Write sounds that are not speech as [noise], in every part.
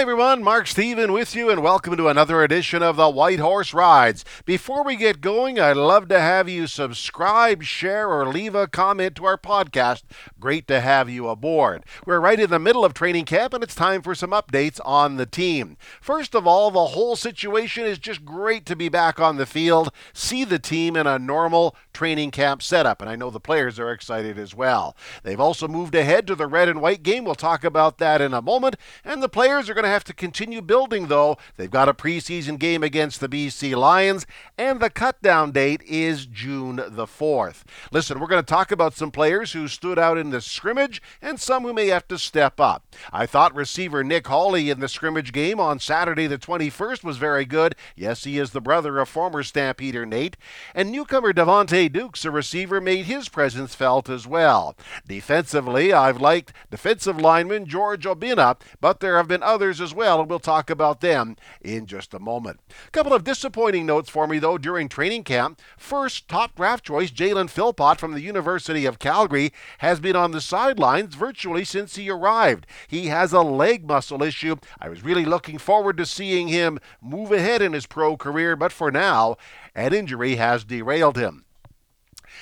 Hi, everyone. Mark Steven with you, and welcome to another edition of the White Horse Rides. Before we get going, I'd love to have you subscribe, share, or leave a comment to our podcast. Great to have you aboard. We're right in the middle of training camp, and it's time for some updates on the team. First of all, the whole situation is just great to be back on the field, see the team in a normal training camp setup, and I know the players are excited as well. They've also moved ahead to the red and white game. We'll talk about that in a moment, and the players are going to have to continue building, though. They've got a preseason game against the BC Lions, and the cutdown date is June the 4th. Listen, we're going to talk about some players who stood out in the scrimmage and some who may have to step up. I thought receiver Nick Holley in the scrimmage game on Saturday the 21st was very good. Yes, he is the brother of former Stampeder Nate. And newcomer Devontae Dukes, a receiver, made his presence felt as well. Defensively, I've liked defensive lineman George Obinna, but there have been others as well, and we'll talk about them in just a moment. A couple of disappointing notes for me, though, during training camp. First, top draft choice Jalen Philpot from the University of Calgary has been on the sidelines virtually since he arrived. He has a leg muscle issue. I was really looking forward to seeing him move ahead in his pro career, but for now, an injury has derailed him.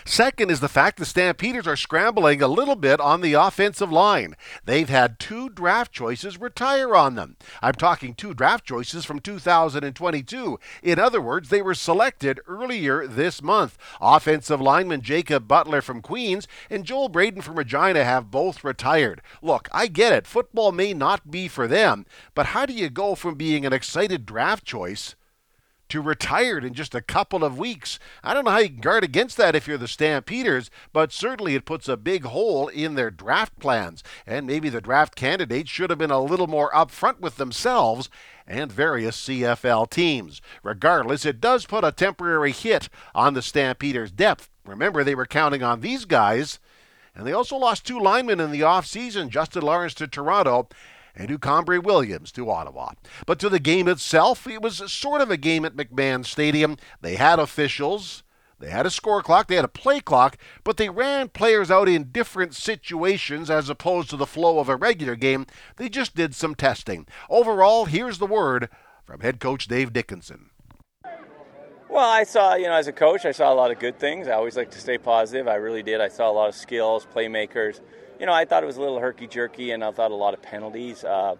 Second is the fact the Stampeders are scrambling a little bit on the offensive line. They've had two draft choices retire on them. I'm talking two draft choices from 2022. In other words, they were selected earlier this month. Offensive lineman Jacob Butler from Queens and Joel Braden from Regina have both retired. Look, I get it. Football may not be for them, but how do you go from being an excited draft choice to retired in just a couple of weeks. I don't know how you can guard against that if you're the Stampeders, but certainly it puts a big hole in their draft plans. And maybe the draft candidates should have been a little more upfront with themselves and various CFL teams. Regardless, it does put a temporary hit on the Stampeders' depth. Remember, they were counting on these guys. And they also lost two linemen in the offseason, Justin Lawrence to Toronto and Ucambre Williams to Ottawa. But to the game itself, it was sort of a game at McMahon Stadium. They had officials. They had a score clock, they had a play clock, but they ran players out in different situations as opposed to the flow of a regular game. They just did some testing. Overall, here's the word from head coach Dave Dickenson. Well, I saw, you know, as a coach, I saw a lot of good things. I always like to stay positive. I really did. I saw a lot of skills, playmakers you know, I thought it was a little herky jerky, and I thought a lot of penalties. Uh,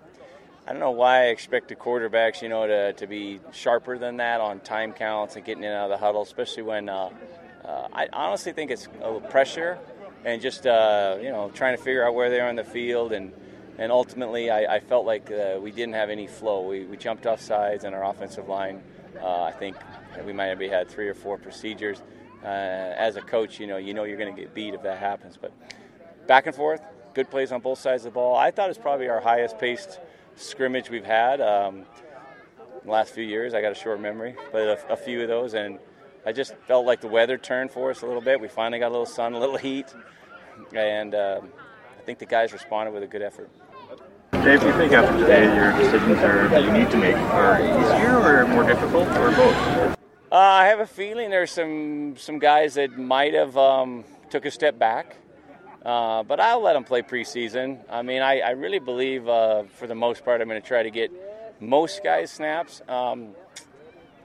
I don't know why I expected quarterbacks, you know, to, to be sharper than that on time counts and getting in out of the huddle, especially when uh, uh, I honestly think it's a little pressure and just uh, you know trying to figure out where they are on the field and and ultimately I, I felt like uh, we didn't have any flow. We, we jumped off sides and our offensive line. Uh, I think we might have had three or four procedures. as a coach, you know you know you're going to get beat if that happens, but back and forth, good plays on both sides of the ball. I thought it's probably our highest paced scrimmage we've had um, in the last few years. I got a short memory, but a, a, few of those, and I just felt like the weather turned for us a little bit. We finally got a little sun, a little heat, and uh, I think the guys responded with a good effort. Dave, do you think after today your decisions are, that you need to make are easier or more difficult, or both? Uh, I have a feeling there's some some guys that might have um, took a step back uh, but I'll let them play preseason. I mean, I, I really believe uh, for the most part I'm going to try to get most guys snaps. Um,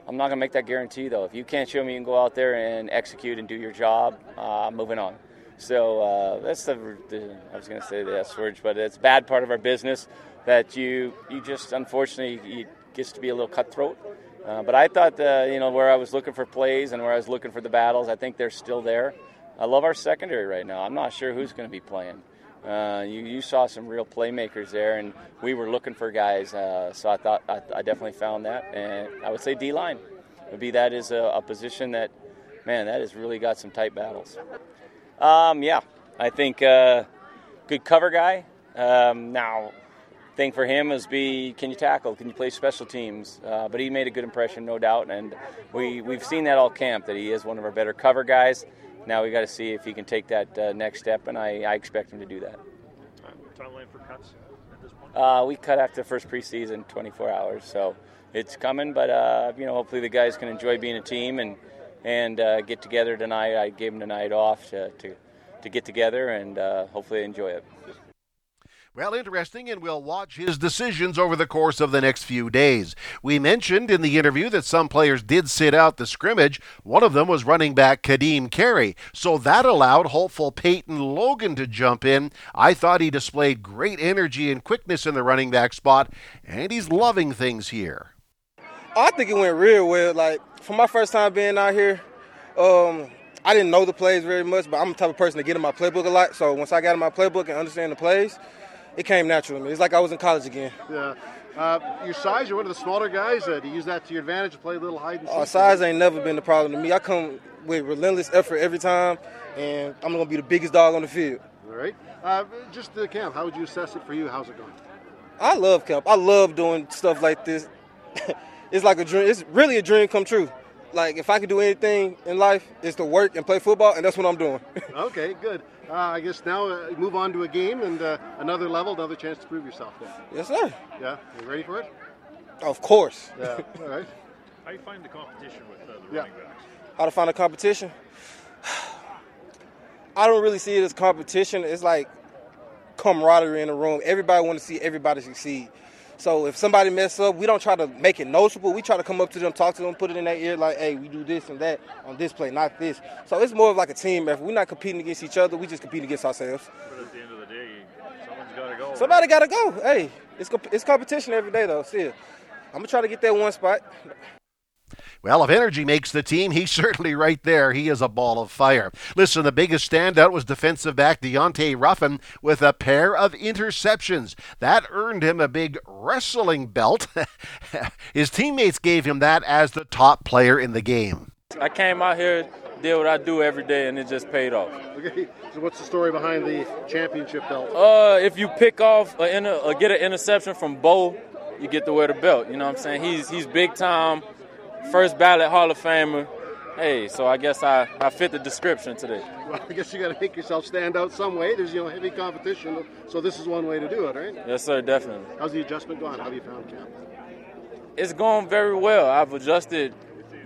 I'm not going to make that guarantee though. If you can't show me you can go out there and execute and do your job, uh, I'm moving on. So uh, that's the, the, I was going to say the S word, but it's a bad part of our business that you you just unfortunately it gets to be a little cutthroat. Uh, but I thought the, you know where I was looking for plays and where I was looking for the battles, I think they're still there. I love our secondary right now. I'm not sure who's going to be playing. Uh, you, you saw some real playmakers there, and we were looking for guys. Uh, so I thought I, I, definitely found that, and I would say D line would be that is a, a, position that, man, that has really got some tight battles. Um, yeah, I think uh, good cover guy. Um, now, thing for him is be can you tackle, can you play special teams? Uh, but he made a good impression, no doubt, and we we've seen that all camp that he is one of our better cover guys now we got to see if he can take that uh, next step, and I, I, expect him to do that. Timeline for cuts at this point? Uh, we cut after the first preseason, 24 hours, so it's coming. But uh, you know, hopefully the guys can enjoy being a team and and uh, get together tonight. I gave them the night off to to, to get together and uh, hopefully enjoy it. Well, interesting, and we'll watch his decisions over the course of the next few days. We mentioned in the interview that some players did sit out the scrimmage. One of them was running back Ka'Deem Carey, so that allowed hopeful Peyton Logan to jump in. I thought he displayed great energy and quickness in the running back spot, and he's loving things here. I think it went real well. Like, for my first time being out here, um, I didn't know the plays very much, but I'm the type of person to get in my playbook a lot. So once I got in my playbook and understand the plays, it came natural to me. It's like I was in college again. Yeah. Uh, your size, you're one of the smaller guys. Uh, do you use that to your advantage to play a little hide and seek? Uh, size ain't never been the problem to me. I come with relentless effort every time, and I'm going to be the biggest dog on the field. All right. Uh, just the camp, how would you assess it for you? How's it going? I love camp. I love doing stuff like this. [laughs] it's like a dream. It's really a dream come true. Like if I could do anything in life, it's to work and play football, and that's what I'm doing. [laughs] okay, good. Uh, I guess now uh, move on to a game and uh, another level, another chance to prove yourself. Then. Yes, sir. Yeah, you ready for it? Of course. Yeah. All [laughs] right. How do you find the competition with uh, the Yeah. running backs? How to find a competition? [sighs] I don't really see it as competition. It's like camaraderie in the room. Everybody want to see everybody succeed. So if somebody mess up, we don't try to make it noticeable. We try to come up to them, talk to them, put it in their ear, like, "Hey, we do this and that on this play, not this." So it's more of like a team effort. We're not competing against each other. We just compete against ourselves. But at the end of the day, someone's got to go. Somebody got to go. Hey, it's comp- it's competition every day though. Still, I'm gonna try to get that one spot. Well, if energy makes the team, he's [laughs] certainly right there. He is a ball of fire. Listen, the biggest standout was defensive back Deontay Ruffin with a pair of interceptions. That earned him a big wrestling belt. [laughs] His teammates gave him that as the top player in the game. I came out here, did what I do every day, and it just paid off. Okay, so what's the story behind the championship belt? Uh, if you pick off a, inter- or get an interception from Bo, you get to wear the belt. You know what I'm saying? He's he's big time, first ballot Hall of Famer. Hey, so I guess I, I fit the description today. Well, I guess you got to make yourself stand out some way. There's you know heavy competition, so this is one way to do it, right? Yes, sir, definitely. How's the adjustment going? How have you found camp? It's going very well. I've adjusted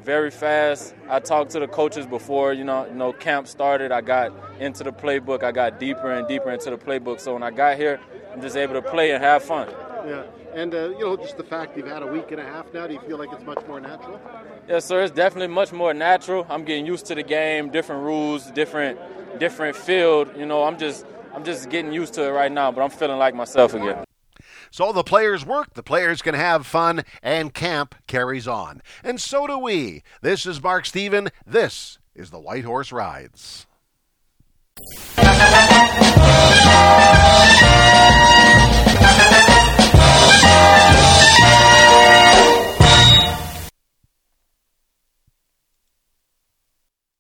very fast. I talked to the coaches before, you know, you know, camp started. I got into the playbook. I got deeper and deeper into the playbook. So when I got here, I'm just able to play and have fun. Yeah, and uh, you know, just the fact you've had a week and a half now, do you feel like it's much more natural? Yes, sir. It's definitely much more natural. I'm getting used to the game, different rules, different different field. You know, I'm just I'm just getting used to it right now, but I'm feeling like myself again. So the players work, the players can have fun, and camp carries on. And so do we. This is Mark Steven. This is the White Horse Rides.